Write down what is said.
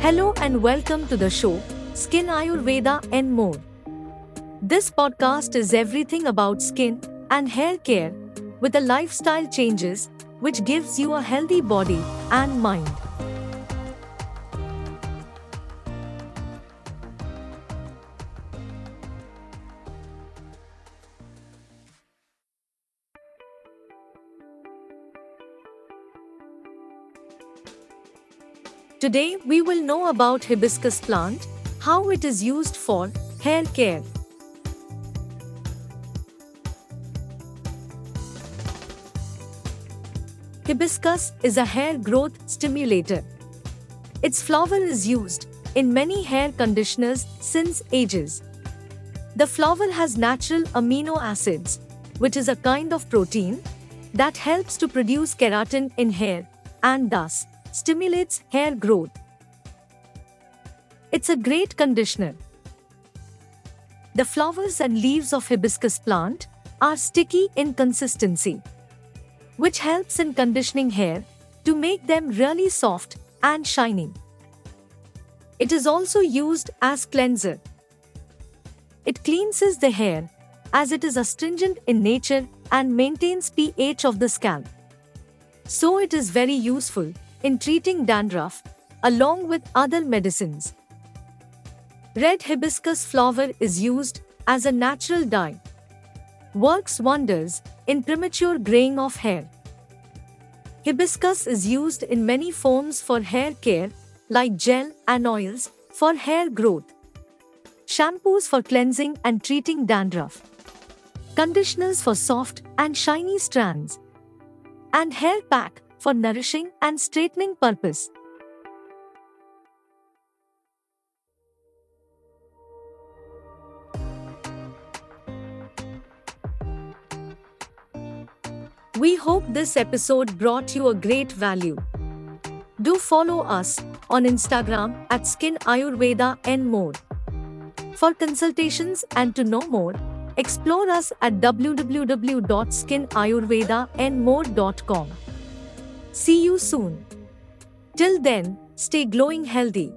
Hello and welcome to the show, Skin Ayurveda and More. This podcast is everything about skin and hair care with the lifestyle changes which gives you a healthy body and mind. Today we will know about hibiscus plant, how it is used for hair care. Hibiscus is a hair growth stimulator. Its flower is used in many hair conditioners since ages. The flower has natural amino acids, which is a kind of protein that helps to produce keratin in hair and thus stimulates hair growth. It's a great conditioner. The flowers and leaves of hibiscus plant are sticky in consistency, which helps in conditioning hair to make them really soft and shining. It is also used as cleanser. It cleanses the hair as it is astringent in nature and maintains pH of the scalp. So it is very useful in treating dandruff, along with other medicines. Red hibiscus flower is used as a natural dye. Works wonders in premature graying of hair. Hibiscus is used in many forms for hair care, like gel and oils for hair growth, shampoos for cleansing and treating dandruff, conditioners for soft and shiny strands, and hair pack for nourishing and straightening purpose. We hope this episode brought you a great value. Do follow us on Instagram at Skin Ayurveda and more. For consultations and to know more, explore us at www.skinayurvedaandmore.com. See you soon. Till then, stay glowing healthy.